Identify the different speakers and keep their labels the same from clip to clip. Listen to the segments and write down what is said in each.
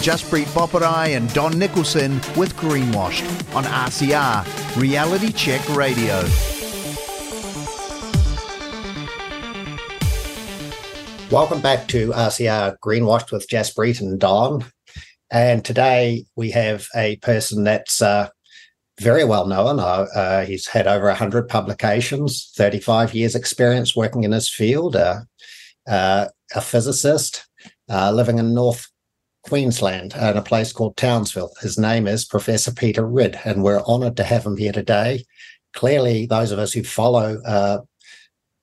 Speaker 1: Jaspreet Boparai and Don Nicholson with Greenwashed on RCR, Reality Check Radio.
Speaker 2: Welcome back to RCR Greenwashed with Jaspreet and Don. And today we have a person that's uh, very well known. Uh, uh, he's had over 100 publications, 35 years experience working in his field, uh, uh a physicist uh, living in North Queensland in a place called Townsville. His name is Professor Peter Ridd, and we're honoured to have him here today. Clearly, those of us who follow uh,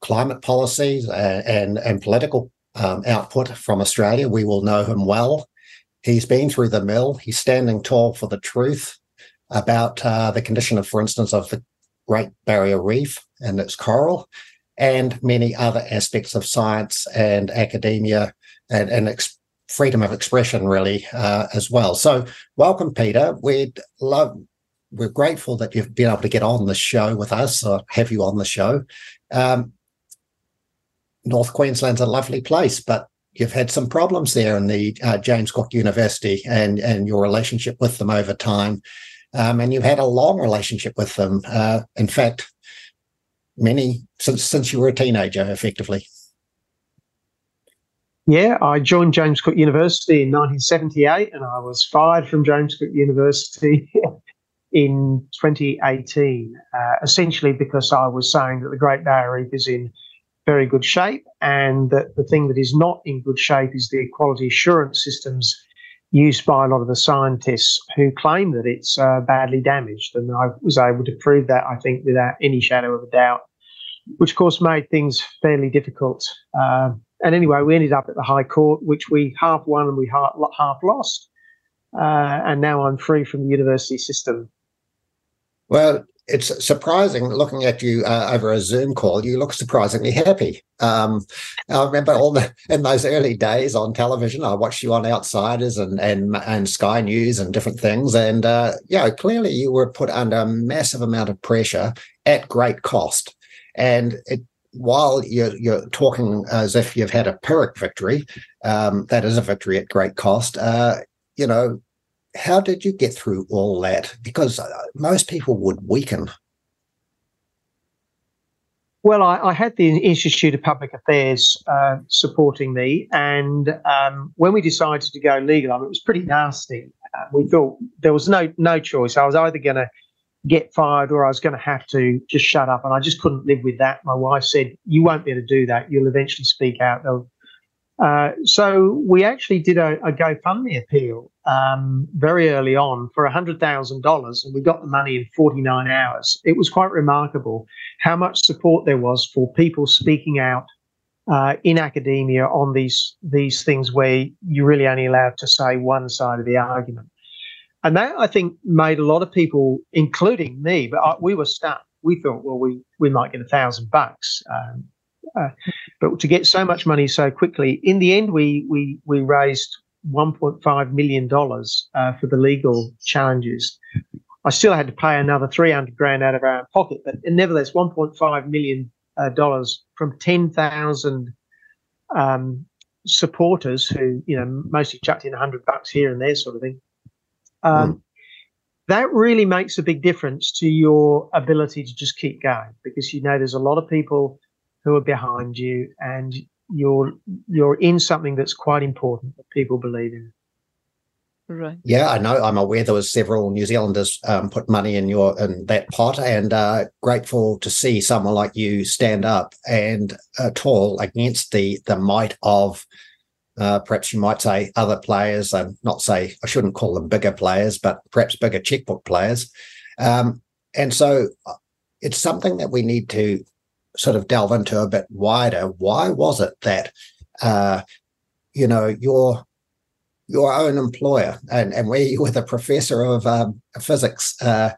Speaker 2: climate policies and, and political um, output from Australia, we will know him well. He's been through the mill. He's standing tall for the truth about uh, the condition of, for instance, of the Great Barrier Reef and its coral, and many other aspects of science and academia and, and freedom of expression, really, uh, as well. So, welcome, Peter. We'd love, we're grateful that you've been able to get on the show with us or have you on the show. Um, North Queensland's a lovely place, but you've had some problems there in the uh, James Cook University and and your relationship with them over time. Um, and you've had a long relationship with them. Uh, in fact, many since since you were a teenager, effectively.
Speaker 3: Yeah, I joined James Cook University in 1978, and I was fired from James Cook University in 2018, uh, essentially because I was saying that the Great Barrier Reef is in very good shape, and that the thing that is not in good shape is the quality assurance systems used by a lot of the scientists who claim that it's uh, badly damaged. And I was able to prove that, I think, without any shadow of a doubt, which of course made things fairly difficult. Uh, and anyway, we ended up at the High Court, which we half won and we half, half lost. Uh, and now I'm free from the university system.
Speaker 2: Well, it's surprising looking at you uh, over a Zoom call. You look surprisingly happy. Um, I remember all the in those early days on television. I watched you on Outsiders and and and Sky News and different things. And uh, yeah, clearly you were put under a massive amount of pressure at great cost. And it, while you're, you're talking as if you've had a Pyrrhic victory, um, that is a victory at great cost. Uh, you know, how did you get through all that? Because uh, most people would weaken.
Speaker 3: Well, I, I had the Institute of Public Affairs uh, supporting me, and um, when we decided to go legal, I mean, it was pretty nasty. Uh, we thought there was no no choice. I was either going to get fired or I was going to have to just shut up, and I just couldn't live with that. My wife said, "You won't be able to do that. You'll eventually speak out. Uh, so we actually did a, a GoFundMe appeal um, very early on for $100,000 and we got the money in 49 hours. It was quite remarkable how much support there was for people speaking out uh, in academia on these, these things where you're really only allowed to say one side of the argument. And that, I think, made a lot of people, including me, but I, we were stuck. We thought, well, we, we might get a thousand bucks. Um, uh, but to get so much money so quickly, in the end, we we we raised 1.5 million dollars uh, for the legal challenges. I still had to pay another 300 grand out of our own pocket, but nevertheless, 1.5 million uh, dollars from 10,000 um, supporters who you know mostly chucked in 100 bucks here and there, sort of thing. Um, mm. That really makes a big difference to your ability to just keep going because you know there's a lot of people who are behind you, and you're you're in something that's quite important that people believe in.
Speaker 4: Right.
Speaker 2: Yeah, I know. I'm aware there was several New Zealanders um, put money in your in that pot, and uh, grateful to see someone like you stand up and uh, tall against the the might of uh, perhaps you might say other players, and not say I shouldn't call them bigger players, but perhaps bigger checkbook players. Um, and so uh, it's something that we need to sort of delve into a bit wider, why was it that uh, you know your your own employer and and where you were the professor of um, physics uh,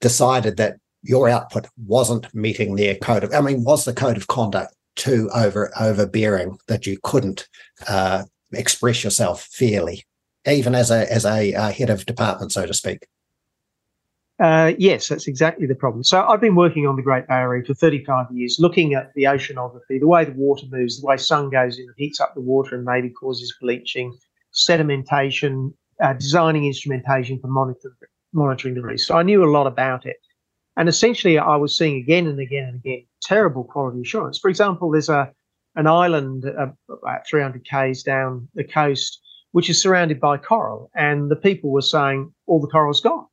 Speaker 2: decided that your output wasn't meeting their code of I mean was the code of conduct too over overbearing that you couldn't uh, express yourself fairly even as a as a head of department so to speak
Speaker 3: uh, yes, that's exactly the problem. So I've been working on the Great Barrier Reef for 35 years, looking at the oceanography, the way the water moves, the way sun goes in, heats up the water and maybe causes bleaching, sedimentation, uh, designing instrumentation for monitor, monitoring the reef. So I knew a lot about it. And essentially, I was seeing again and again and again terrible quality assurance. For example, there's a an island uh, about 300 k's down the coast, which is surrounded by coral, and the people were saying all the coral's gone.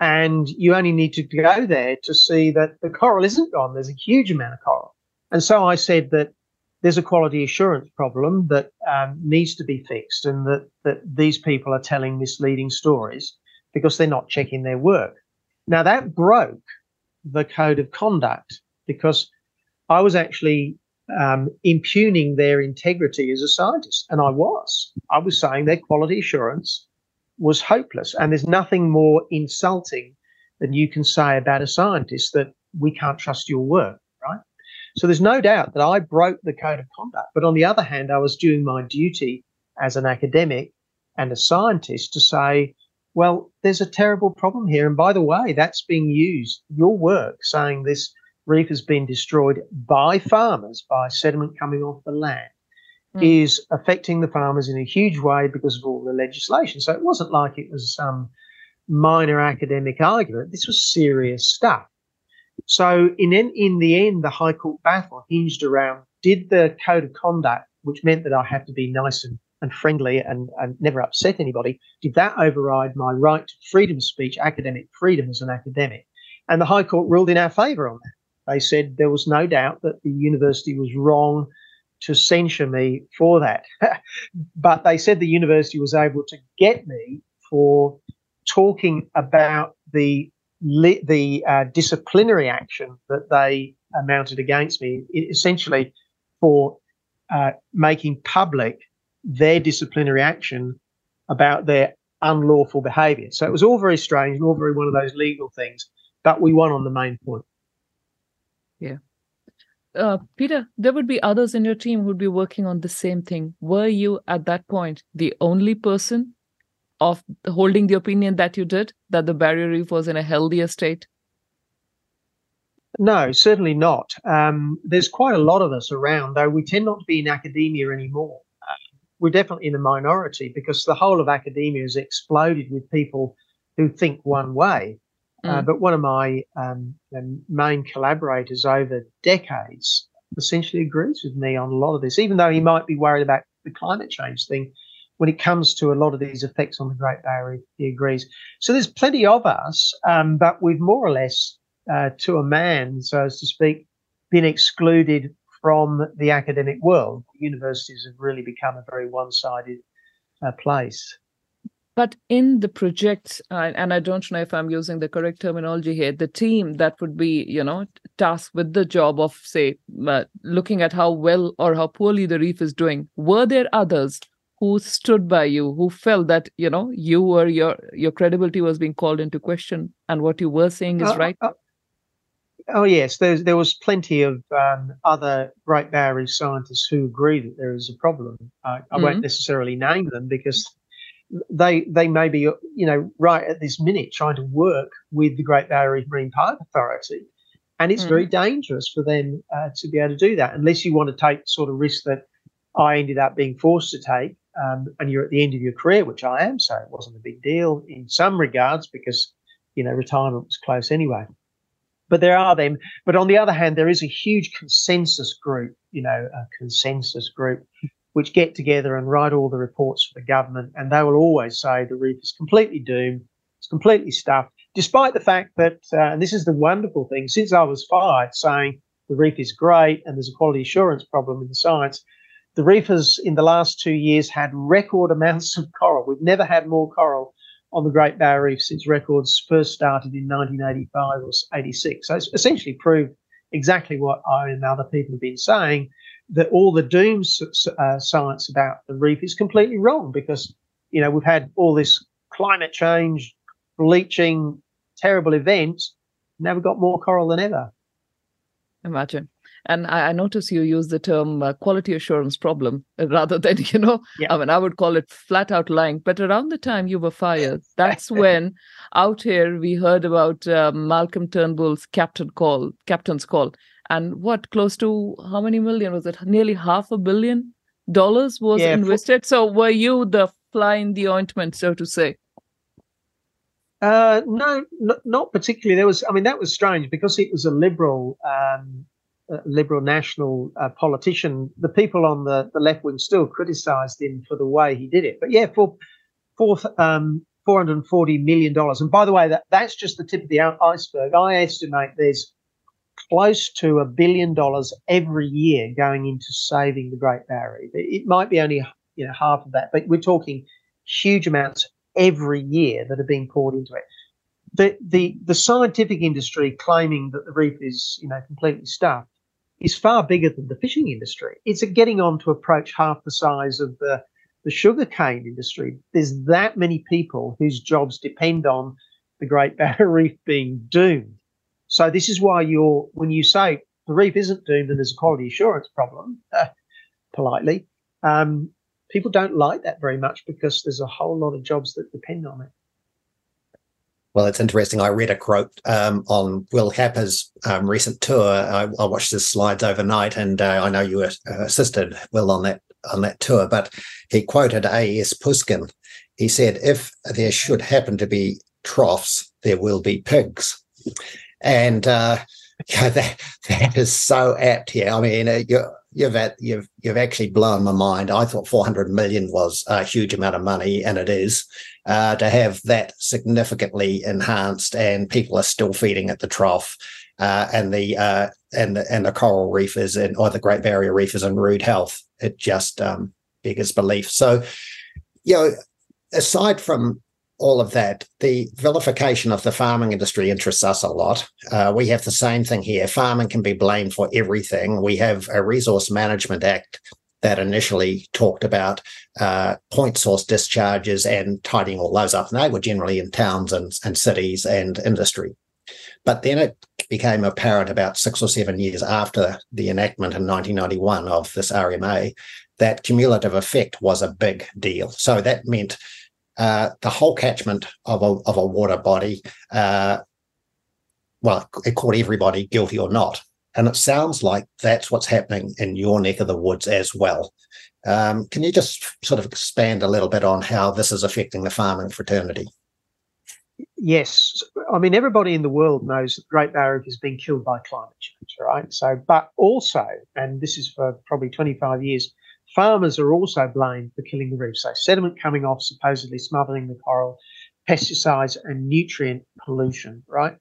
Speaker 3: And you only need to go there to see that the coral isn't gone. There's a huge amount of coral. And so I said that there's a quality assurance problem that um, needs to be fixed, and that that these people are telling misleading stories because they're not checking their work. Now that broke the code of conduct because I was actually um, impugning their integrity as a scientist, and I was. I was saying their quality assurance was hopeless, and there's nothing more insulting than you can say about a scientist that we can't trust your work, right? So there's no doubt that I broke the code of conduct. But on the other hand, I was doing my duty as an academic and a scientist to say, well, there's a terrible problem here. And by the way, that's being used, your work saying this reef has been destroyed by farmers, by sediment coming off the land, mm. is affecting the farmers in a huge way because of all the legislation. So it wasn't like it was some minor academic argument. This was serious stuff. So in in the end, the High Court battle hinged around did the code of conduct, which meant that I had to be nice and, and friendly and, and never upset anybody, did that override my right to freedom of speech, academic freedom as an academic? And the High Court ruled in our favour on that. They said there was no doubt that the university was wrong to censure me for that. but they said the university was able to get me for talking about the the uh, disciplinary action that they mounted against me, essentially for uh, making public their disciplinary action about their unlawful behaviour. So it was all very strange and all very one of those legal things, but we won on the main point.
Speaker 4: Yeah. Uh, Peter, there would be others in your team who would be working on the same thing. Were you at that point the only person of holding the opinion that you did that the barrier reef was in a healthier state?
Speaker 3: No, certainly not. Um, there's quite a lot of us around, though we tend not to be in academia anymore. We're definitely in the minority because the whole of academia has exploded with people who think one way. Uh, mm. Uh, but one of my um, main collaborators over decades essentially agrees with me on a lot of this, even though he might be worried about the climate change thing when it comes to a lot of these effects on the Great Barrier Reef, he agrees. So there's plenty of us, um, but we've more or less, uh, to a man, so as to speak, been excluded from the academic world. Universities have really become a very one-sided uh, place.
Speaker 4: But in the project, uh, and I don't know if I'm using the correct terminology here, the team that would be, you know, tasked with the job of, say, uh, looking at how well or how poorly the reef is doing, were there others who stood by you who felt that you know you were your your credibility was being called into question and what you were saying is uh, right uh,
Speaker 3: oh yes there's there was plenty of um, other great barrier scientists who agree that there is a problem uh, i mm-hmm. won't necessarily name them because they they may be you know right at this minute trying to work with the great barrier marine park authority and it's mm. very dangerous for them uh, to be able to do that unless you want to take sort of risk that I ended up being forced to take um, and you're at the end of your career, which I am, so it wasn't a big deal in some regards because you know retirement was close anyway. But there are them. But on the other hand, there is a huge consensus group, you know, a consensus group, which get together and write all the reports for the government, and they will always say the reef is completely doomed, it's completely stuffed, despite the fact that, uh, and this is the wonderful thing, since I was fired, saying the reef is great and there's a quality assurance problem in the science the reef has, in the last two years, had record amounts of coral. We've never had more coral on the Great Barrier Reef since records first started in 1985 or 86. So it's essentially proved exactly what I and other people have been saying that all the doom uh, science about the reef is completely wrong because, you know, we've had all this climate change, bleaching, terrible events. Now we've got more coral than ever.
Speaker 4: Imagine and I, I notice you use the term uh, quality assurance problem uh, rather than you know yeah. i mean i would call it flat out lying but around the time you were fired that's when out here we heard about uh, malcolm turnbull's captain call captain's call and what close to how many million was it nearly half a billion dollars was yeah, invested for- so were you the fly in the ointment, so to say?
Speaker 3: Uh, no, n- not particularly. There was, I mean, that was strange because it was a liberal, um, a liberal national uh, politician. The people on the, the left wing still criticised him for the way he did it. But yeah, for for um, four hundred and forty million dollars. And by the way, that that's just the tip of the iceberg. I estimate there's close to a billion dollars every year going into saving the Great Barrier. It might be only you know half of that, but we're talking huge amounts every year that are being poured into it. The, the, the scientific industry claiming that the reef is, you know, completely stuffed is far bigger than the fishing industry. It's getting on to approach half the size of the, the sugarcane industry. There's that many people whose jobs depend on the Great Barrier Reef being doomed. So this is why you're, when you say the reef isn't doomed and there's a quality assurance problem, politely, um, people don't like that very much because there's a whole lot of jobs that depend on it.
Speaker 2: Well, it's interesting. I read a quote um, on Will Happer's um, recent tour. I, I, watched his slides overnight, and uh, I know you uh, assisted Will on that on that tour. But he quoted A.S. Pushkin. He said, "If there should happen to be troughs, there will be pigs," and uh, yeah, that that is so apt here. I mean, uh, you're you've at, you've you've actually blown my mind. I thought 400 million was a huge amount of money, and it is. Uh, to have that significantly enhanced, and people are still feeding at the trough, uh, and the uh, and the and the coral reef is in, or the Great Barrier Reef is in rude health. It just um, beggars belief. So, you know, aside from all of that, the vilification of the farming industry interests us a lot. Uh, we have the same thing here. Farming can be blamed for everything. We have a Resource Management Act that initially talked about uh, point source discharges and tidying all those up. And they were generally in towns and, and cities and industry. But then it became apparent about six or seven years after the enactment in 1991 of this RMA that cumulative effect was a big deal. So that meant uh, the whole catchment of a, of a water body, uh, well, it caught everybody guilty or not. And it sounds like that's what's happening in your neck of the woods as well. Um, can you just sort of expand a little bit on how this is affecting the farming fraternity?
Speaker 3: Yes, I mean everybody in the world knows that the Great Barrier has been killed by climate change, right? So, but also, and this is for probably 25 years, Farmers are also blamed for killing the reef. So sediment coming off, supposedly smothering the coral, pesticides and nutrient pollution, right?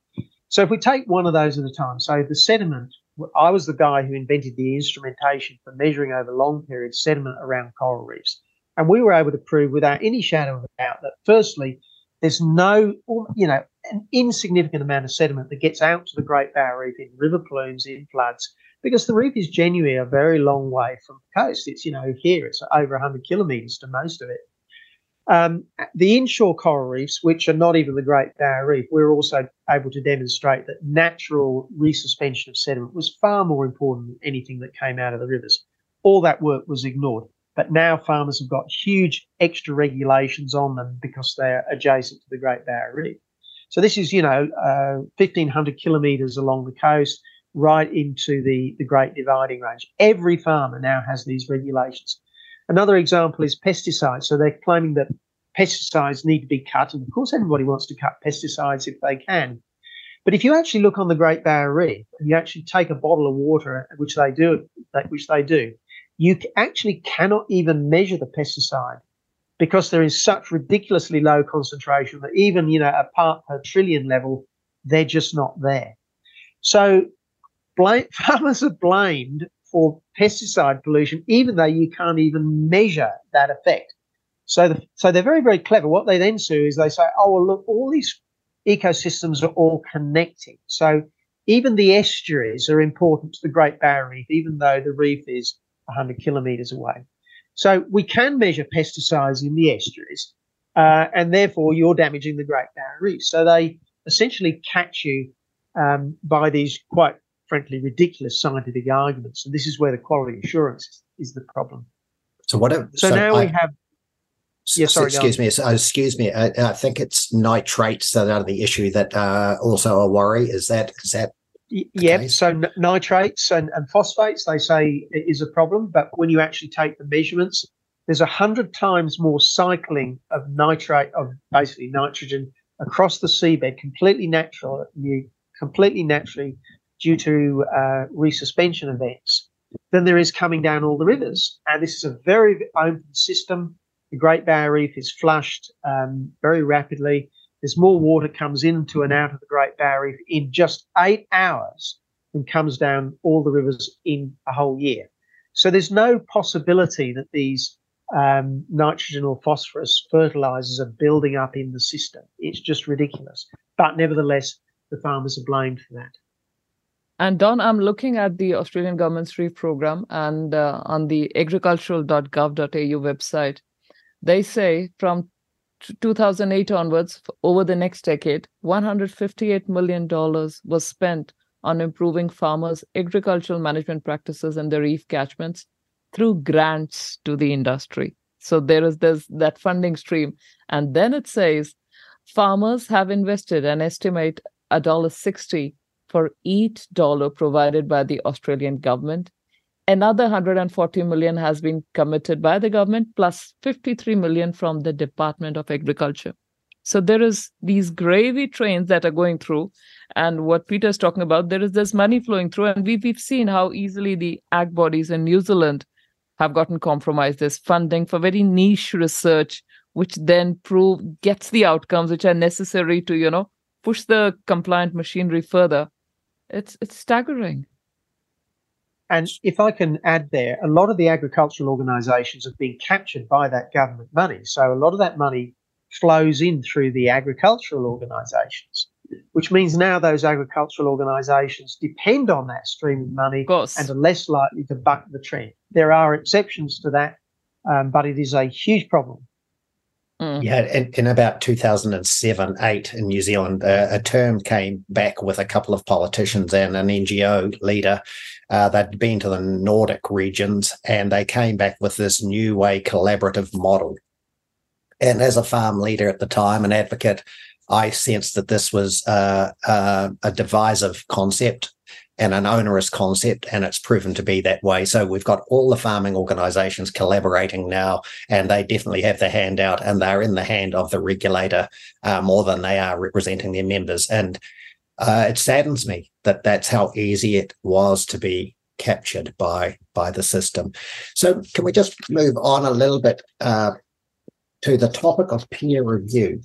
Speaker 3: So if we take one of those at a time, so the sediment, I was the guy who invented the instrumentation for measuring over long periods sediment around coral reefs. And we were able to prove without any shadow of a doubt that firstly, there's no, you know, an insignificant amount of sediment that gets out to the Great Barrier Reef in river plumes, in floods, because the reef is genuinely a very long way from the coast. It's, you know, here it's over 100 kilometres to most of it. Um, the inshore coral reefs, which are not even the Great Barrier Reef, we're also able to demonstrate that natural resuspension of sediment was far more important than anything that came out of the rivers. All that work was ignored. But now farmers have got huge extra regulations on them because they're adjacent to the Great Barrier Reef. So this is, you know, uh, 1,500 kilometres along the coast right into the, the Great Dividing Range. Every farmer now has these regulations. Another example is pesticides. So they're claiming that pesticides need to be cut. And of course, everybody wants to cut pesticides if they can. But if you actually look on the Great Barrier Reef and you actually take a bottle of water, which they do, which they do, you actually cannot even measure the pesticide because there is such ridiculously low concentration that even you know a part per trillion level, they're just not there. So farmers are blamed for pesticide pollution, even though you can't even measure that effect. So, the, so they're very, very clever. What they then do is they say, oh, well, look, all these ecosystems are all connecting. So even the estuaries are important to the Great Barrier Reef, even though the reef is 100 kilometres away. So we can measure pesticides in the estuaries, uh, and therefore you're damaging the Great Barrier Reef. So they essentially catch you um, by these quite frankly ridiculous scientific arguments. And this is where the quality assurance is, the problem.
Speaker 2: So what? so,
Speaker 3: so, now I, we have.
Speaker 2: Yeah, sorry. Excuse me. Excuse me. I, I, think it's nitrates that are the issue that uh, also a worry. Is that is that?
Speaker 3: Yeah. So n- nitrates and, and phosphates, they say is a problem, but when you actually take the measurements, there's a hundred times more cycling of nitrate of basically nitrogen across the seabed, completely natural, you completely naturally due to uh, resuspension events, than there is coming down all the rivers. And this is a very open system. The Great Barrier Reef is flushed um, very rapidly. There's more water comes into and out of the Great Barrier Reef in just eight hours than comes down all the rivers in a whole year. So there's no possibility that these um, nitrogen or phosphorus fertilizers are building up in the system. It's just ridiculous. But nevertheless, the farmers are blamed for that.
Speaker 4: And Don, I'm looking at the Australian government's REEF program and uh, on the agricultural.gov.au website, they say from 2008 onwards, over the next decade, $158 million was spent on improving farmers' agricultural management practices in the reef catchments through grants to the industry. So there is this that funding stream. And then it says farmers have invested an estimate a dollar sixty for each dollar provided by the Australian government. Another 140 million has been committed by the government, plus 53 million from the Department of Agriculture. So there is these gravy trains that are going through, and what Peter is talking about, there is this money flowing through, and we've, we've seen how easily the ag bodies in New Zealand have gotten compromised. There's funding for very niche research, which then prove gets the outcomes which are necessary to, you know, push the compliant machinery further. It's it's staggering.
Speaker 3: And if I can add there, a lot of the agricultural organisations have been captured by that government money. So a lot of that money flows in through the agricultural organisations, which means now those agricultural organisations depend on that stream of money
Speaker 4: of
Speaker 3: and are less likely to buck the trend. There are exceptions to that, um, but it is a huge problem.
Speaker 2: Mm. Yeah, in, in, about 2007 8 in New Zealand, uh, a term came back with a couple of politicians and an NGO leader. Uh, they'd been to the Nordic regions and they came back with this new way collaborative model. And as a farm leader at the time, an advocate, I sensed that this was uh, uh a divisive concept and an onerous concept, and it's proven to be that way. So we've got all the farming organisations collaborating now, and they definitely have the hand out, and they're in the hand of the regulator uh, more than they are representing their members. And uh, it saddens me that that's how easy it was to be captured by by the system. So can we just move on a little bit uh, to the topic of peer review?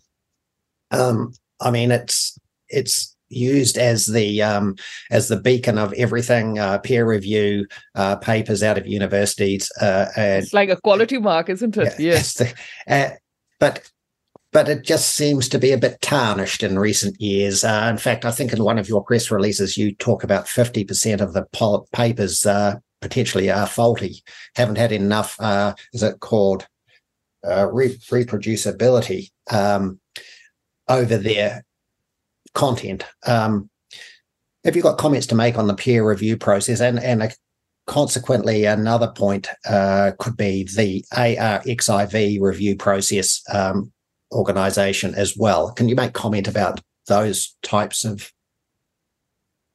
Speaker 2: Um, I mean, it's it's used as the um, as the beacon of everything uh, peer review uh, papers out of universities. Uh, and,
Speaker 4: it's like a quality mark, isn't it?
Speaker 2: Yeah, yes. The, uh, but but it just seems to be a bit tarnished in recent years. Uh, in fact, I think in one of your press releases, you talk about fifty percent of the pol- papers uh, potentially are faulty, haven't had enough. is it called re- reproducibility? Um, over there content. Um, have you got comments to make on the peer review process? And and a, consequently, another point uh, could be the ARXIV review process um, organization as well. Can you make comment about those types of?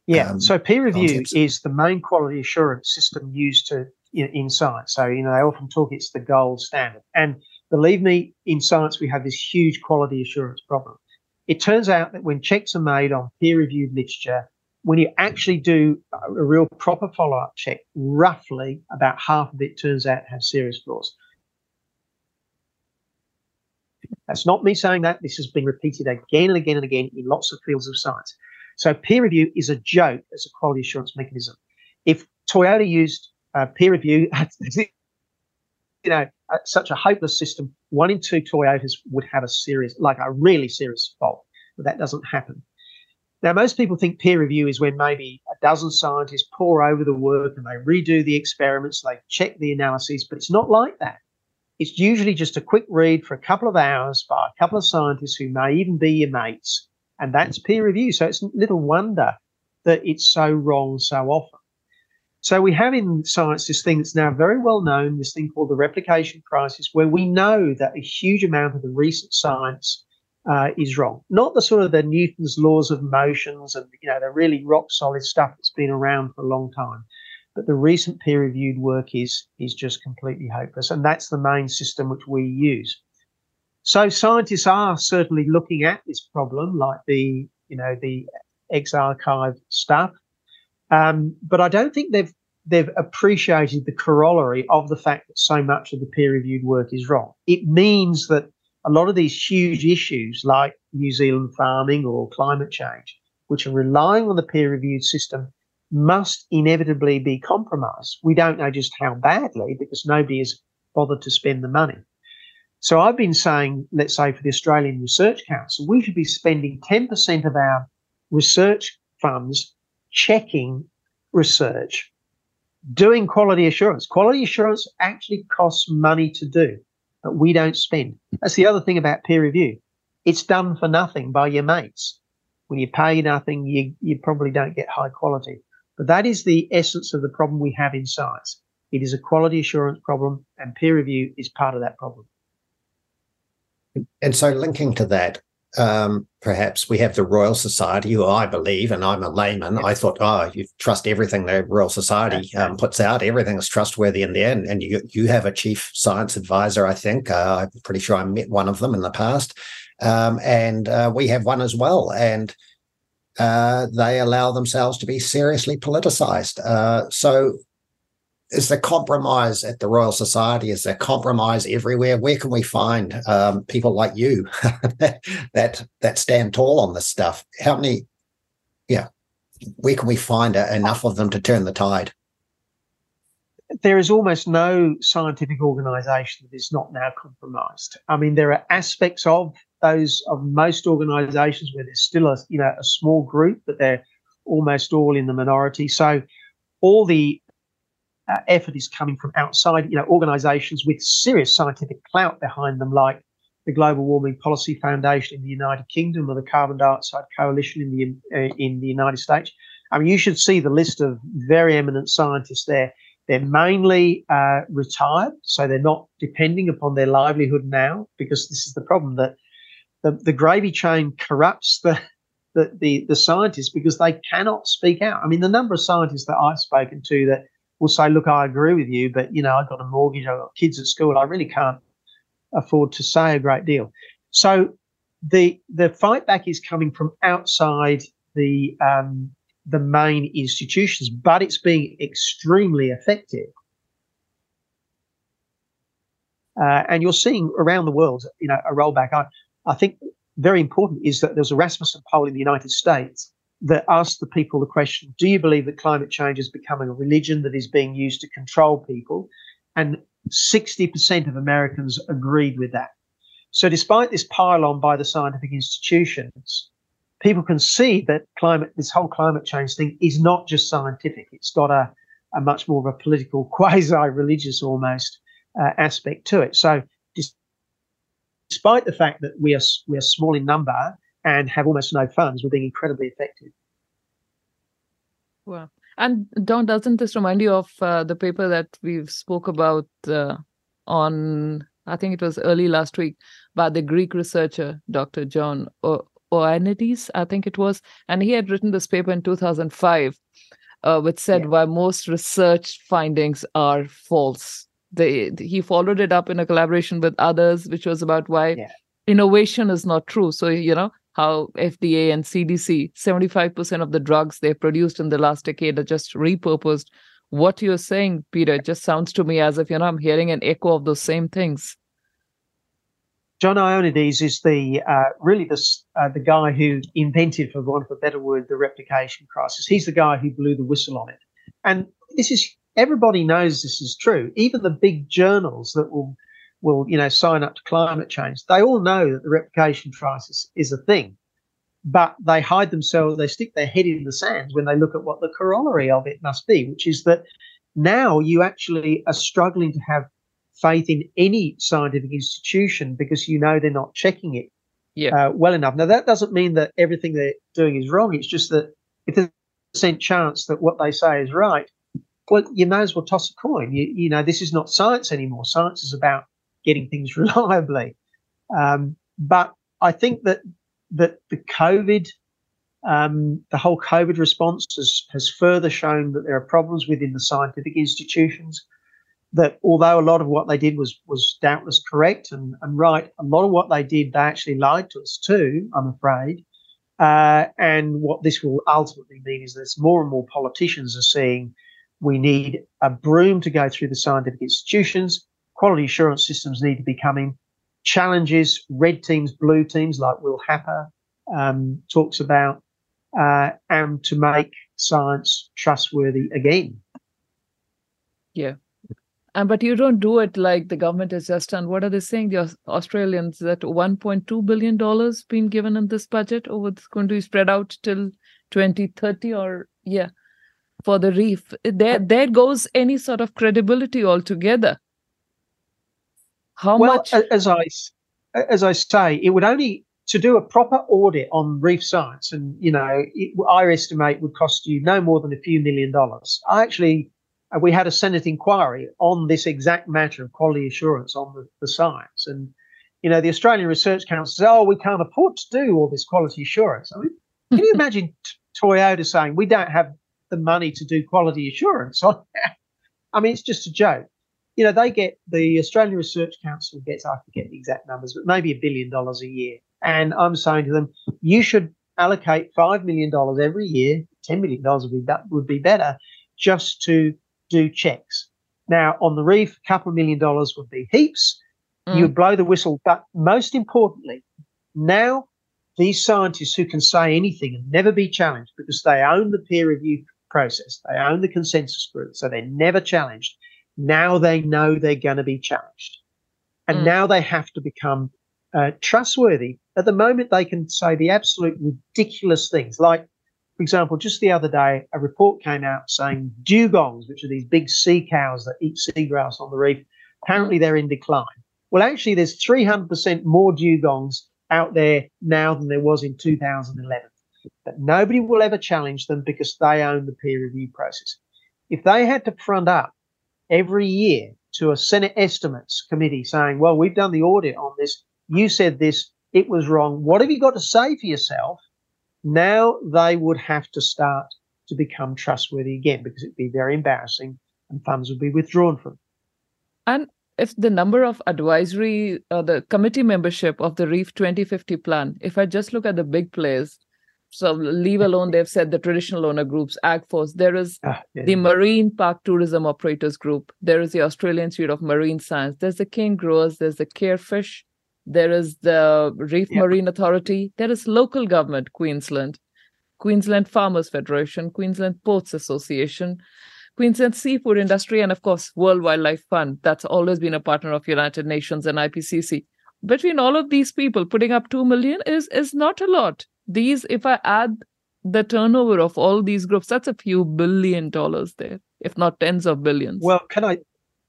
Speaker 3: Yeah, um, so peer review concepts? is the main quality assurance system used to in, in science. So you know they often talk it's the gold standard, and believe me, in science we have this huge quality assurance problem. It turns out that when checks are made on peer reviewed literature, when you actually do a real proper follow up check, roughly about half of it turns out to have serious flaws. That's not me saying that. This has been repeated again and again and again in lots of fields of science. So peer review is a joke as a quality assurance mechanism. If Toyota used uh, peer review, you know, uh, such a hopeless system, one in two Toyotas would have a serious, like a really serious fault. But that doesn't happen. Now, most people think peer review is when maybe a dozen scientists pore over the work and they redo the experiments, they check the analyses, but it's not like that. It's usually just a quick read for a couple of hours by a couple of scientists who may even be your mates, and that's peer review. So it's little wonder that it's so wrong so often. So we have in science this thing that's now very well known, this thing called the replication crisis, where we know that a huge amount of the recent science uh, is wrong. Not the sort of the Newton's laws of motions and you know the really rock solid stuff that's been around for a long time, but the recent peer-reviewed work is is just completely hopeless, and that's the main system which we use. So scientists are certainly looking at this problem, like the you know the ex-archive stuff, um, but I don't think they've they've appreciated the corollary of the fact that so much of the peer-reviewed work is wrong. It means that a lot of these huge issues, like New Zealand farming or climate change, which are relying on the peer-reviewed system, must inevitably be compromised. We don't know just how badly because nobody has bothered to spend the money. So I've been saying, let's say for the Australian Research Council, we should be spending 10% of our research funds checking research, doing quality assurance. Quality assurance actually costs money to do, but we don't spend. That's the other thing about peer review. It's done for nothing by your mates. When you pay nothing, you, you probably don't get high quality. But that is the essence of the problem we have in science. It is a quality assurance problem, and peer review is part of that problem.
Speaker 2: And so, linking to that, um, perhaps we have the Royal Society, who I believe, and I'm a layman. I thought, oh, you trust everything the Royal Society um, puts out. Everything is trustworthy in the end. and you you have a chief science advisor, I think. Uh, I'm pretty sure I met one of them in the past, um, and uh, we have one as well. And uh, they allow themselves to be seriously politicized. Uh, so, is there compromise at the Royal Society? Is there compromise everywhere? Where can we find um, people like you that that stand tall on this stuff? How many? Yeah, where can we find enough of them to turn the tide?
Speaker 3: There is almost no scientific organisation that is not now compromised. I mean, there are aspects of those of most organisations where there's still a you know a small group, but they're almost all in the minority. So all the uh, effort is coming from outside, you know, organisations with serious scientific clout behind them, like the Global Warming Policy Foundation in the United Kingdom or the Carbon Dioxide Coalition in the uh, in the United States. I mean, you should see the list of very eminent scientists there. They're mainly uh, retired, so they're not depending upon their livelihood now, because this is the problem that the, the gravy train corrupts the, the, the, the scientists because they cannot speak out. I mean, the number of scientists that I've spoken to that will say, look, I agree with you, but, you know, I've got a mortgage, I've got kids at school, I really can't afford to say a great deal. So the the fight back is coming from outside the um, the main institutions, but it's being extremely effective. Uh, and you're seeing around the world, you know, a rollback. I, I think very important is that there's a Rasmussen poll in the United States that asked the people the question Do you believe that climate change is becoming a religion that is being used to control people? And 60% of Americans agreed with that. So, despite this pile on by the scientific institutions, people can see that climate, this whole climate change thing is not just scientific. It's got a, a much more of a political, quasi religious almost uh, aspect to it. So, despite the fact that we are we are small in number and have almost no funds, we're being incredibly effective.
Speaker 4: Wow. And Don, doesn't this remind you of uh, the paper that we've spoke about uh, on, I think it was early last week, by the Greek researcher, Dr. John o- I think it was. And he had written this paper in 2005, uh, which said yeah. why most research findings are false they he followed it up in a collaboration with others which was about why yeah. innovation is not true so you know how fda and cdc 75% of the drugs they produced in the last decade are just repurposed what you're saying peter just sounds to me as if you know i'm hearing an echo of those same things
Speaker 3: John Ioannidis is the uh, really the uh, the guy who invented, for want of a better word, the replication crisis. He's the guy who blew the whistle on it, and this is everybody knows this is true. Even the big journals that will will you know sign up to climate change, they all know that the replication crisis is a thing, but they hide themselves. They stick their head in the sand when they look at what the corollary of it must be, which is that now you actually are struggling to have faith in any scientific institution because you know they're not checking it yeah. uh, well enough. Now that doesn't mean that everything they're doing is wrong. It's just that if there's a percent chance that what they say is right, well, you may as well toss a coin. You, you know, this is not science anymore. Science is about getting things reliably. Um, but I think that that the COVID Um, the whole COVID response has, has further shown that there are problems within the scientific institutions. That although a lot of what they did was was doubtless correct and, and right, a lot of what they did they actually lied to us too. I'm afraid. Uh, and what this will ultimately mean is that more and more politicians are seeing we need a broom to go through the scientific institutions. Quality assurance systems need to be coming. Challenges, red teams, blue teams, like Will Happer um, talks about, uh, and to make science trustworthy again.
Speaker 4: Yeah. And but you don't do it like the government has just done. What are they saying? The Australians that 1.2 billion dollars being given in this budget, or it's going to be spread out till 2030, or yeah, for the reef. There, there goes any sort of credibility altogether. How
Speaker 3: well,
Speaker 4: much?
Speaker 3: as I as I say, it would only to do a proper audit on reef science, and you know, it, I estimate would cost you no more than a few million dollars. I actually, uh, we had a Senate inquiry on this exact matter of quality assurance on the, the science, and you know, the Australian Research Council says, "Oh, we can't afford to do all this quality assurance." I mean, can you imagine t- Toyota saying we don't have the money to do quality assurance? I mean, it's just a joke. You know, they get the Australian Research Council gets I forget the exact numbers, but maybe a billion dollars a year and I'm saying to them, you should allocate $5 million every year, $10 million would be, would be better, just to do checks. Now, on the reef, a couple of million dollars would be heaps. Mm. You blow the whistle. But most importantly, now these scientists who can say anything and never be challenged because they own the peer review process, they own the consensus group, so they're never challenged. Now they know they're going to be challenged. And mm. now they have to become uh, trustworthy. At the moment, they can say the absolute ridiculous things. Like, for example, just the other day, a report came out saying dugongs, which are these big sea cows that eat seagrass on the reef, apparently they're in decline. Well, actually, there's 300% more dugongs out there now than there was in 2011. But nobody will ever challenge them because they own the peer review process. If they had to front up every year to a Senate estimates committee saying, well, we've done the audit on this, you said this, it was wrong. What have you got to say for yourself? Now they would have to start to become trustworthy again because it'd be very embarrassing and funds would be withdrawn from.
Speaker 4: And if the number of advisory, uh, the committee membership of the Reef 2050 plan, if I just look at the big players, so leave alone, they've said the traditional owner groups, AgForce, there is ah, yeah. the Marine Park Tourism Operators Group, there is the Australian Institute of Marine Science, there's the cane Growers, there's the Carefish, there is the Reef yep. Marine Authority, there is local government, Queensland, Queensland Farmers Federation, Queensland Ports Association, Queensland Seafood Industry, and of course, World Wildlife Fund. That's always been a partner of United Nations and IPCC. Between all of these people, putting up two million is is not a lot. These, if I add the turnover of all these groups, that's a few billion dollars there, if not tens of billions.
Speaker 3: Well, can I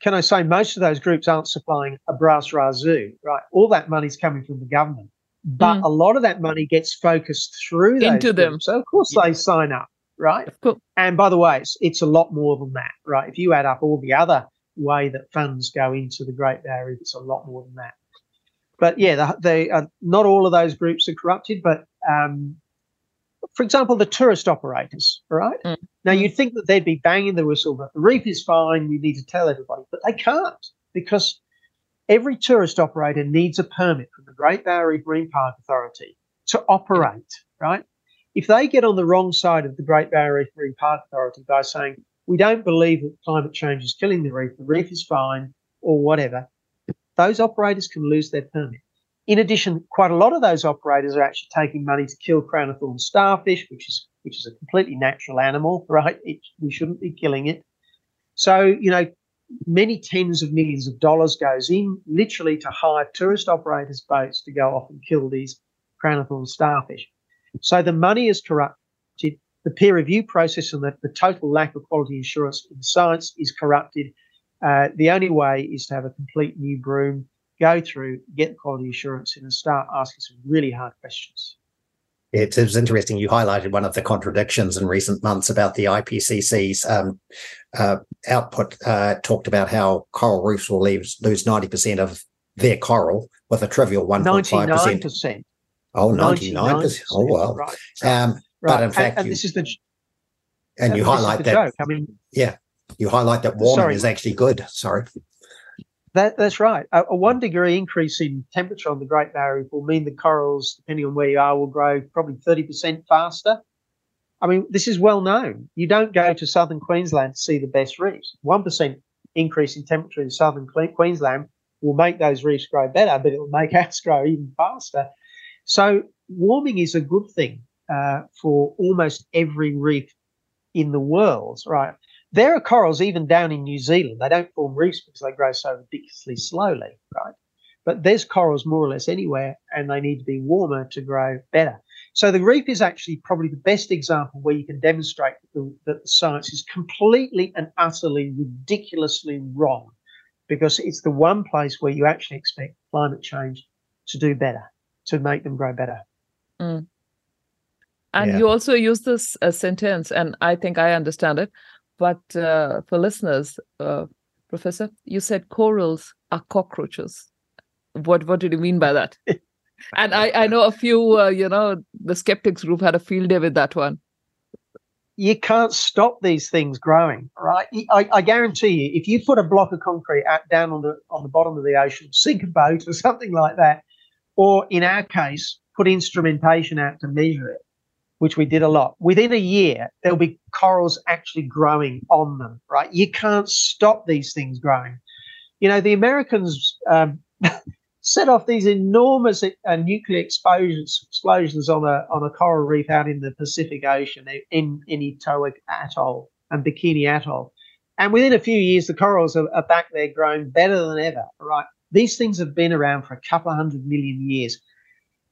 Speaker 3: can I say most of those groups aren't supplying a brass razoo, right? All that money's coming from the government, but mm. a lot of that money gets focused through
Speaker 4: into them.
Speaker 3: So of course yeah. they sign up, right? And by the way, it's, it's a lot more than that, right? If you add up all the other way that funds go into the Great Barrier, it's a lot more than that. But yeah, they are, not all of those groups are corrupted, but um, for example, the tourist operators, right? Mm. Now, you'd think that they'd be banging the whistle that the reef is fine, you need to tell everybody, but they can't because every tourist operator needs a permit from the Great Barrier Reef Marine Park Authority to operate, right? If they get on the wrong side of the Great Barrier Reef Marine Park Authority by saying, we don't believe that climate change is killing the reef, the reef is fine, or whatever, those operators can lose their permit. In addition, quite a lot of those operators are actually taking money to kill crown of thorns starfish, which is which is a completely natural animal, right? It, we shouldn't be killing it. So you know, many tens of millions of dollars goes in literally to hire tourist operators' boats to go off and kill these crown of thorns starfish. So the money is corrupted. The peer review process and the, the total lack of quality assurance in science is corrupted. Uh, the only way is to have a complete new broom go through, get quality assurance in, and start asking some really hard questions.
Speaker 2: It was interesting. You highlighted one of the contradictions in recent months about the IPCC's um, uh, output. Uh, talked about how coral reefs will lose lose ninety percent of their coral with a trivial one point five percent.
Speaker 3: Oh,
Speaker 2: 99 percent. Oh well. Right.
Speaker 3: Um,
Speaker 2: Right. But in fact,
Speaker 3: and,
Speaker 2: you,
Speaker 3: this is the
Speaker 2: and you highlight that. Joke. I mean, yeah, you highlight that warming sorry. is actually good. Sorry.
Speaker 3: That, that's right. A, a, one degree increase in temperature on the Great Barrier Reef will mean the corals, depending on where you are, will grow probably 30% faster. I mean, this is well known. You don't go to southern Queensland to see the best reefs. 1% increase in temperature in southern Queensland will make those reefs grow better, but it will make ours grow even faster. So, warming is a good thing uh, for almost every reef in the world, right? There are corals even down in New Zealand. They don't form reefs because they grow so ridiculously slowly, right? But there's corals more or less anywhere, and they need to be warmer to grow better. So the reef is actually probably the best example where you can demonstrate that the, that the science is completely and utterly ridiculously wrong, because it's the one place where you actually expect climate change to do better, to make them grow better.
Speaker 4: Mm. And yeah. you also use this uh, sentence, and I think I understand it. But uh, for listeners, uh, Professor, you said corals are cockroaches. What what did you mean by that? and I, I know a few, uh, you know, the skeptics group had a field day with that one.
Speaker 3: You can't stop these things growing, right? I, I guarantee you, if you put a block of concrete out, down on the on the bottom of the ocean, sink a boat or something like that, or in our case, put instrumentation out to measure it, which we did a lot. Within a year, there'll be corals actually growing on them, right? You can't stop these things growing. You know, the Americans um, set off these enormous uh, nuclear explosions, explosions on a on a coral reef out in the Pacific Ocean in in Enewetak Atoll and Bikini Atoll. And within a few years, the corals are, are back there growing better than ever, right? These things have been around for a couple of hundred million years.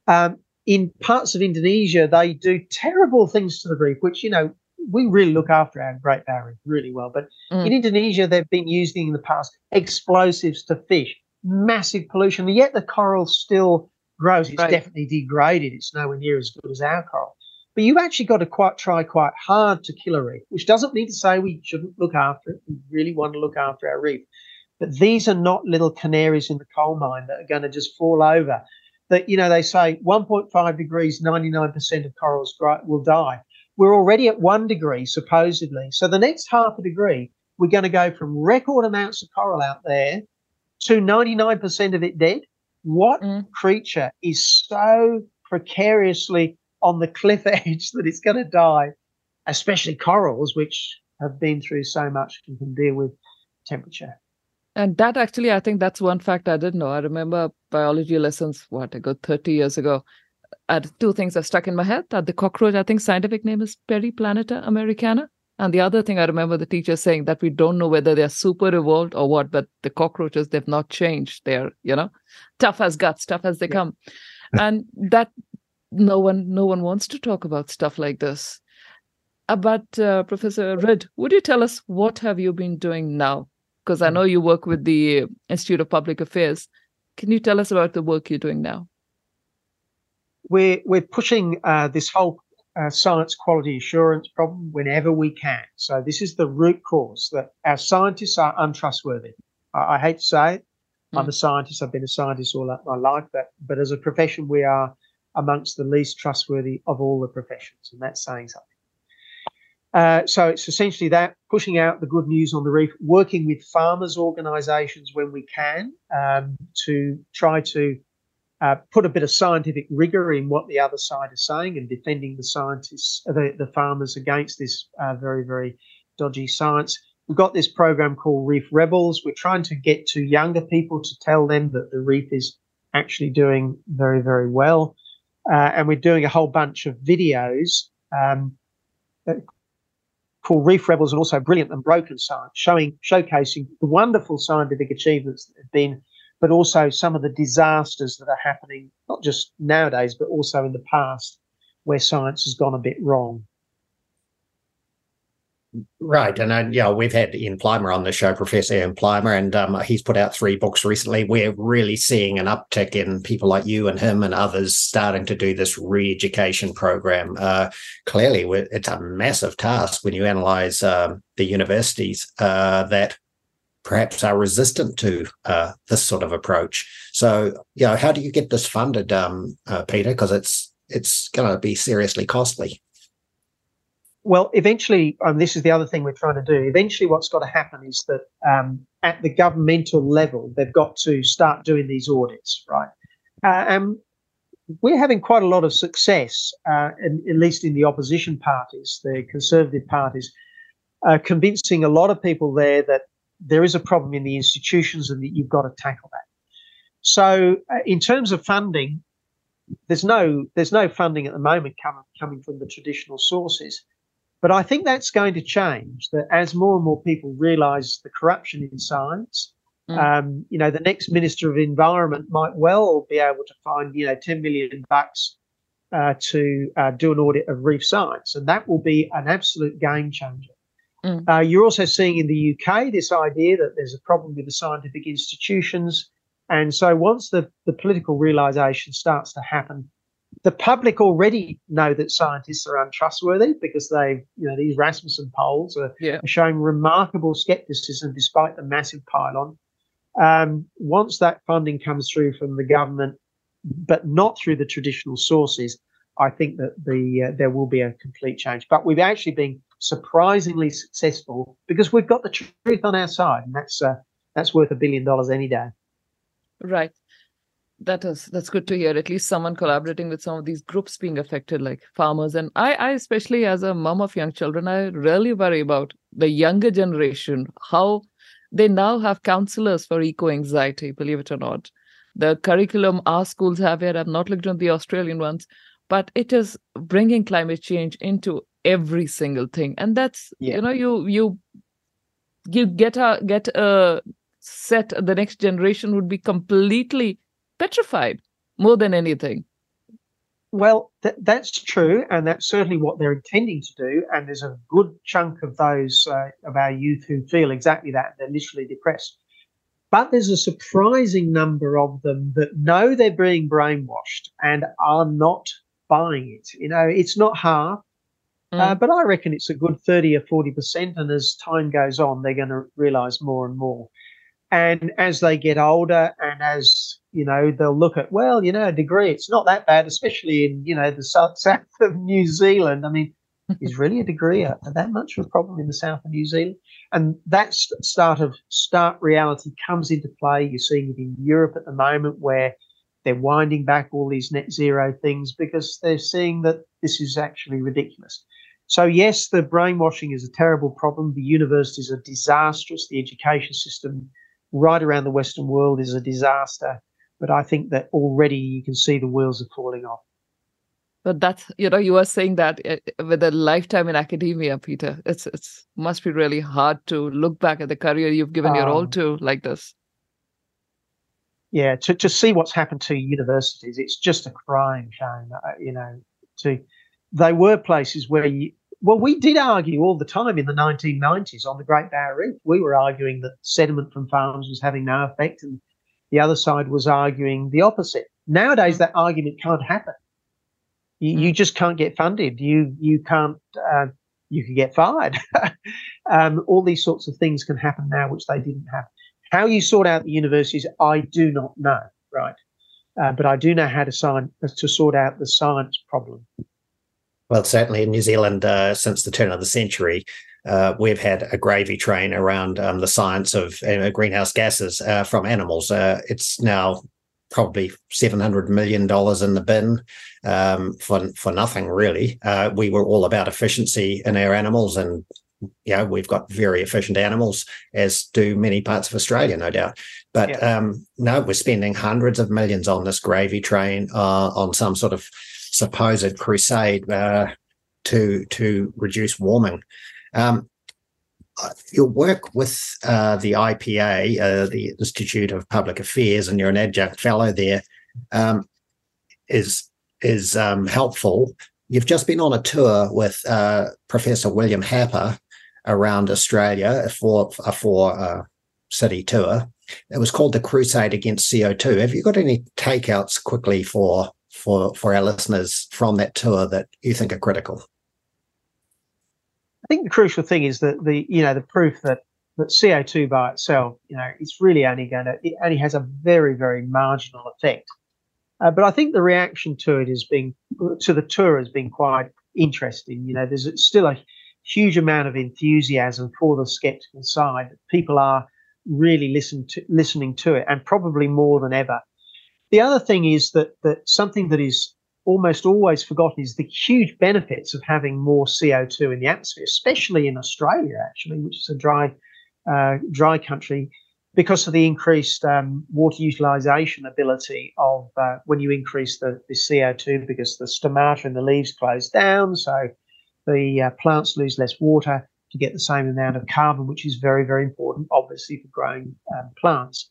Speaker 3: Um, in parts of Indonesia, they do terrible things to the reef, which, you know, we really look after our Great Barrier really well. But mm. in Indonesia, they've been using in the past explosives to fish, massive pollution, and yet the coral still grows. It's right. definitely degraded. It's nowhere near as good as our coral. But you've actually got to quite try quite hard to kill a reef, which doesn't mean to say we shouldn't look after it. We really want to look after our reef. But these are not little canaries in the coal mine that are going to just fall over that you know they say 1.5 degrees 99% of corals will die. We're already at 1 degree supposedly. So the next half a degree we're going to go from record amounts of coral out there to 99% of it dead. What mm. creature is so precariously on the cliff edge that it's going to die? Especially corals which have been through so much and can deal with temperature
Speaker 4: and that actually, I think that's one fact I didn't know. I remember biology lessons, what, I got 30 years ago. And two things have stuck in my head that the cockroach, I think scientific name is Periplaneta americana. And the other thing I remember the teacher saying that we don't know whether they're super evolved or what, but the cockroaches, they've not changed. They're, you know, tough as guts, tough as they yeah. come. and that no one no one wants to talk about stuff like this. Uh, but uh, Professor Ridd, would you tell us what have you been doing now because I know you work with the Institute of Public Affairs. Can you tell us about the work you're doing now?
Speaker 3: We're we're pushing uh, this whole uh, science quality assurance problem whenever we can. So this is the root cause that our scientists are untrustworthy. I, I hate to say it. Mm. I'm a scientist. I've been a scientist all my life, but but as a profession, we are amongst the least trustworthy of all the professions, and that's saying something. Uh, so it's essentially that pushing out the good news on the reef, working with farmers' organisations when we can um, to try to uh, put a bit of scientific rigour in what the other side is saying and defending the scientists, uh, the, the farmers against this uh, very, very dodgy science. We've got this program called Reef Rebels. We're trying to get to younger people to tell them that the reef is actually doing very, very well. Uh, and we're doing a whole bunch of videos um, called Reef Rebels and also Brilliant and Broken Science, showing showcasing the wonderful scientific achievements that have been, but also some of the disasters that are happening, not just nowadays, but also in the past, where science has gone a bit wrong.
Speaker 2: Right. And, uh, yeah, we've had Ian Plimer on the show, Professor Ian Plimer, and um, he's put out three books recently. We're really seeing an uptick in people like you and him and others starting to do this re education program. Uh, clearly, it's a massive task when you analyze um, the universities uh, that perhaps are resistant to uh, this sort of approach. So, you know, how do you get this funded, um, uh, Peter? Because it's it's going to be seriously costly.
Speaker 3: Well, eventually, um, this is the other thing we're trying to do. Eventually, what's got to happen is that um, at the governmental level, they've got to start doing these audits, right? Uh, and we're having quite a lot of success, uh, in, at least in the opposition parties, the conservative parties, uh, convincing a lot of people there that there is a problem in the institutions and that you've got to tackle that. So, uh, in terms of funding, there's no there's no funding at the moment coming coming from the traditional sources. But I think that's going to change. That as more and more people realise the corruption in science, mm. um, you know, the next minister of environment might well be able to find you know 10 million bucks uh, to uh, do an audit of reef science, and that will be an absolute game changer. Mm. Uh, you're also seeing in the UK this idea that there's a problem with the scientific institutions and so once the, the political realization starts to happen, the public already know that scientists are untrustworthy because they, you know, these Rasmussen polls are, yeah. are showing remarkable skepticism despite the massive pylon. Um, once that funding comes through from the government, but not through the traditional sources, I think that the uh, there will be a complete change. But we've actually been surprisingly successful because we've got the truth on our side, and that's uh, that's worth a billion dollars any day.
Speaker 4: Right. That is that's good to hear. At least someone collaborating with some of these groups being affected, like farmers. And I, I especially as a mom of young children, I really worry about the younger generation, how they now have counselors for eco anxiety, believe it or not. The curriculum our schools have here, I've not looked at the Australian ones, but it is bringing climate change into every single thing. And that's, yeah. you know, you, you, you get a get a set the next generation would be completely petrified more than anything.
Speaker 3: Well, th- that's true, and that's certainly what they're intending to do. And there's a good chunk of those uh, of our youth who feel exactly that. They're literally depressed. But there's a surprising number of them that know they're being brainwashed and are not buying it. You know, it's not half, uh, mm. uh, but I reckon it's a good 30 or 40%. And as time goes on, they're going to realize more and more. And as they get older, and as you know, they'll look at well, you know, a degree, it's not that bad, especially in you know the south, south of New Zealand. I mean, is really a degree a, that much of a problem in the south of New Zealand? And that start of stark reality comes into play. You're seeing it in Europe at the moment, where they're winding back all these net zero things because they're seeing that this is actually ridiculous. So, yes, the brainwashing is a terrible problem. The universities are disastrous. The education system right around the Western world is a disaster. But I think that already you can see the wheels are falling off.
Speaker 4: But that's you know you are saying that eh, with a lifetime in academia, Peter. It's it's must be really hard to look back at the career you've given um, your all um, to like this.
Speaker 3: Yeah, to to see what's happened to universities, it's just a crying shame. Uh, you know, to they were places where you well, we did argue all the time in the 1990s on the Great Barrier Reef. We were arguing that sediment from farms was having no effect, and the other side was arguing the opposite. Nowadays, that argument can't happen. You, you just can't get funded. You you can't. Uh, you can get fired. um, all these sorts of things can happen now, which they didn't have. How you sort out the universities, I do not know. Right, uh, but I do know how to sign to sort out the science problem.
Speaker 2: Well, certainly in New Zealand, uh, since the turn of the century, uh, we've had a gravy train around um, the science of uh, greenhouse gases uh, from animals. Uh, it's now probably seven hundred million dollars in the bin um, for for nothing really. Uh, we were all about efficiency in our animals, and yeah, we've got very efficient animals, as do many parts of Australia, no doubt. But yeah. um, no, we're spending hundreds of millions on this gravy train on some sort of supposed crusade uh, to to reduce warming. Um, your work with uh, the IPA, uh, the Institute of Public Affairs, and you're an adjunct fellow there, um, is is um, helpful. You've just been on a tour with uh, Professor William Happer around Australia for a four uh, city tour. It was called the Crusade Against CO2. Have you got any takeouts quickly for for for our listeners from that tour that you think are critical?
Speaker 3: I think the crucial thing is that the you know the proof that that CO2 by itself, you know, it's really only going to it only has a very very marginal effect. Uh, but I think the reaction to it has been to the tour has been quite interesting. You know, there's still a huge amount of enthusiasm for the skeptical side. People are really listen to, listening to it, and probably more than ever. The other thing is that that something that is almost always forgotten is the huge benefits of having more CO2 in the atmosphere, especially in Australia, actually, which is a dry, uh, dry country, because of the increased um, water utilization ability of uh, when you increase the, the CO2, because the stomata in the leaves close down, so the uh, plants lose less water to get the same amount of carbon, which is very, very important, obviously, for growing um, plants.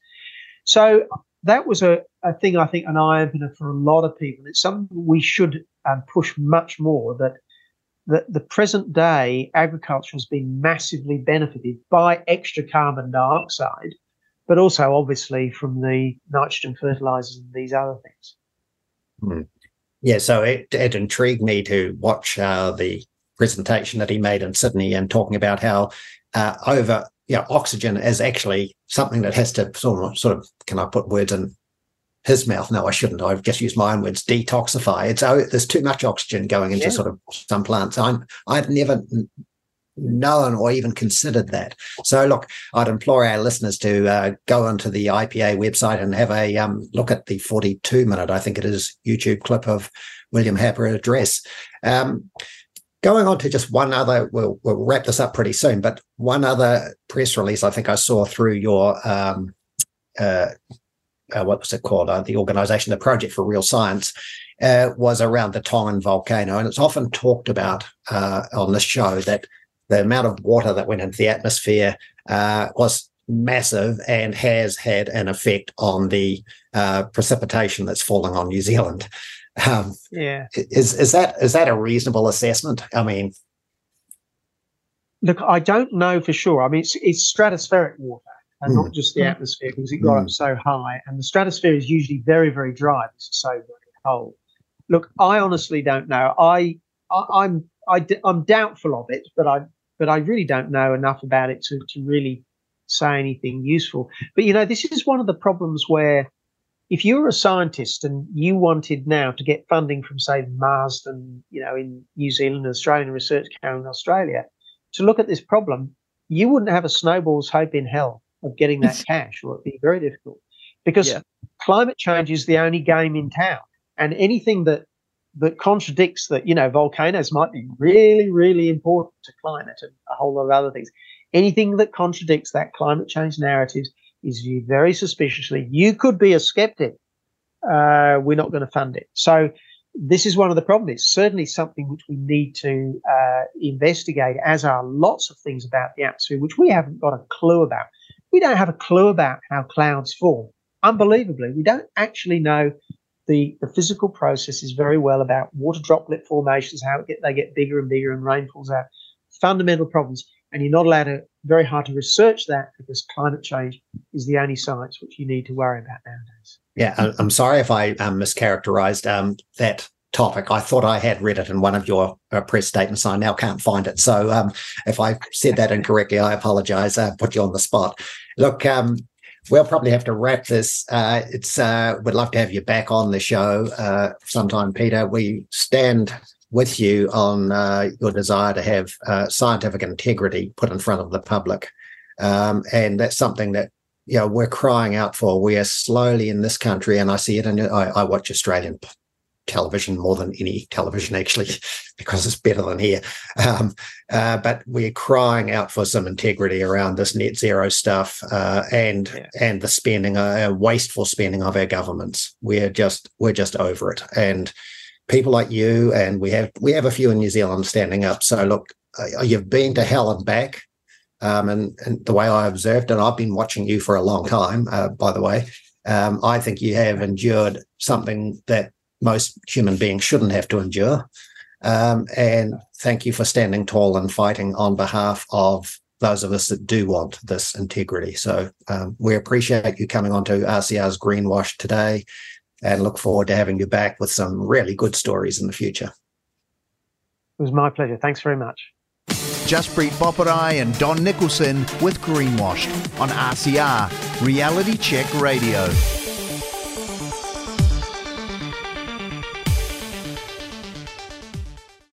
Speaker 3: So that was a, a thing I think an eye opener for a lot of people. It's something we should um, push much more. That that the present day agriculture has been massively benefited by extra carbon dioxide, but also obviously from the nitrogen fertilizers and these other things.
Speaker 2: Hmm. Yeah, so it, it intrigued me to watch uh, the presentation that he made in Sydney and talking about how uh, over you know, oxygen is actually something that has to sort of, sort of, can I put words in his mouth? No, I shouldn't. I've just used my own words, detoxify. It's, oh, there's too much oxygen going into yeah. sort of some plants. I'm, I've never known or even considered that. So look, I'd implore our listeners to uh, go onto the IPA website and have a um, look at the 42 minute, I think it is, YouTube clip of William Happer address. Um, Going on to just one other, we'll, we'll wrap this up pretty soon, but one other press release I think I saw through your, um, uh, uh, what was it called? Uh, the organization, the Project for Real Science, uh, was around the Tongan volcano. And it's often talked about uh, on this show that the amount of water that went into the atmosphere uh, was massive and has had an effect on the precipitation that's falling on New Zealand.
Speaker 3: Um, yeah,
Speaker 2: is is that is that a reasonable assessment? I mean,
Speaker 3: look, I don't know for sure. I mean, it's it's stratospheric water and mm. not just the atmosphere because it got mm. up so high, and the stratosphere is usually very very dry. It's so very cold. Look, I honestly don't know. I, I I'm I, I'm doubtful of it, but I but I really don't know enough about it to to really say anything useful. But you know, this is one of the problems where if you were a scientist and you wanted now to get funding from, say, Marsden, you know, in New Zealand, Australian Research Council in Australia, to look at this problem, you wouldn't have a snowball's hope in hell of getting that cash, or it'd be very difficult because yeah. climate change is the only game in town, and anything that that contradicts that, you know, volcanoes might be really, really important to climate and a whole lot of other things. Anything that contradicts that climate change narrative is viewed very suspiciously. You could be a skeptic. Uh, we're not going to fund it. So this is one of the problems. It's certainly something which we need to uh, investigate, as are lots of things about the atmosphere, which we haven't got a clue about. We don't have a clue about how clouds form. Unbelievably, we don't actually know the, the physical processes very well about water droplet formations, how get, they get bigger and bigger and rain falls out. Fundamental problems and you're not allowed to very hard to research that because climate change is the only science which you need to worry about nowadays.
Speaker 2: Yeah, I'm sorry if I um, mischaracterized um, that topic. I thought I had read it in one of your uh, press statements. I now can't find it. So um, if I said that incorrectly, I apologize. I put you on the spot. Look, um, we'll probably have to wrap this. Uh, it's uh, we'd love to have you back on the show uh, sometime, Peter. We stand with you on uh, your desire to have uh, scientific integrity put in front of the public. Um, and that's something that you know we're crying out for. We are slowly in this country, and I see it, and I, I watch Australian television more than any television actually because it's better than here um, uh, but we're crying out for some integrity around this net zero stuff uh, and yeah. and the spending uh, wasteful spending of our governments we're just we're just over it and people like you, and we have we have a few in New Zealand standing up. So look, uh, you've been to hell and back, um, and, and the way I observed, and I've been watching you for a long time. Uh, by the way, um, I think you have endured something that most human beings shouldn't have to endure. Um, and thank you for standing tall and fighting on behalf of those of us that do want this integrity. So um, we appreciate you coming on to RCR's Greenwash today and look forward to having you back with some really good stories in the future.
Speaker 3: It was my pleasure. Thanks very much.
Speaker 1: Jaspreet Boparai and Don Nicholson with Greenwashed on RCR Reality Check Radio.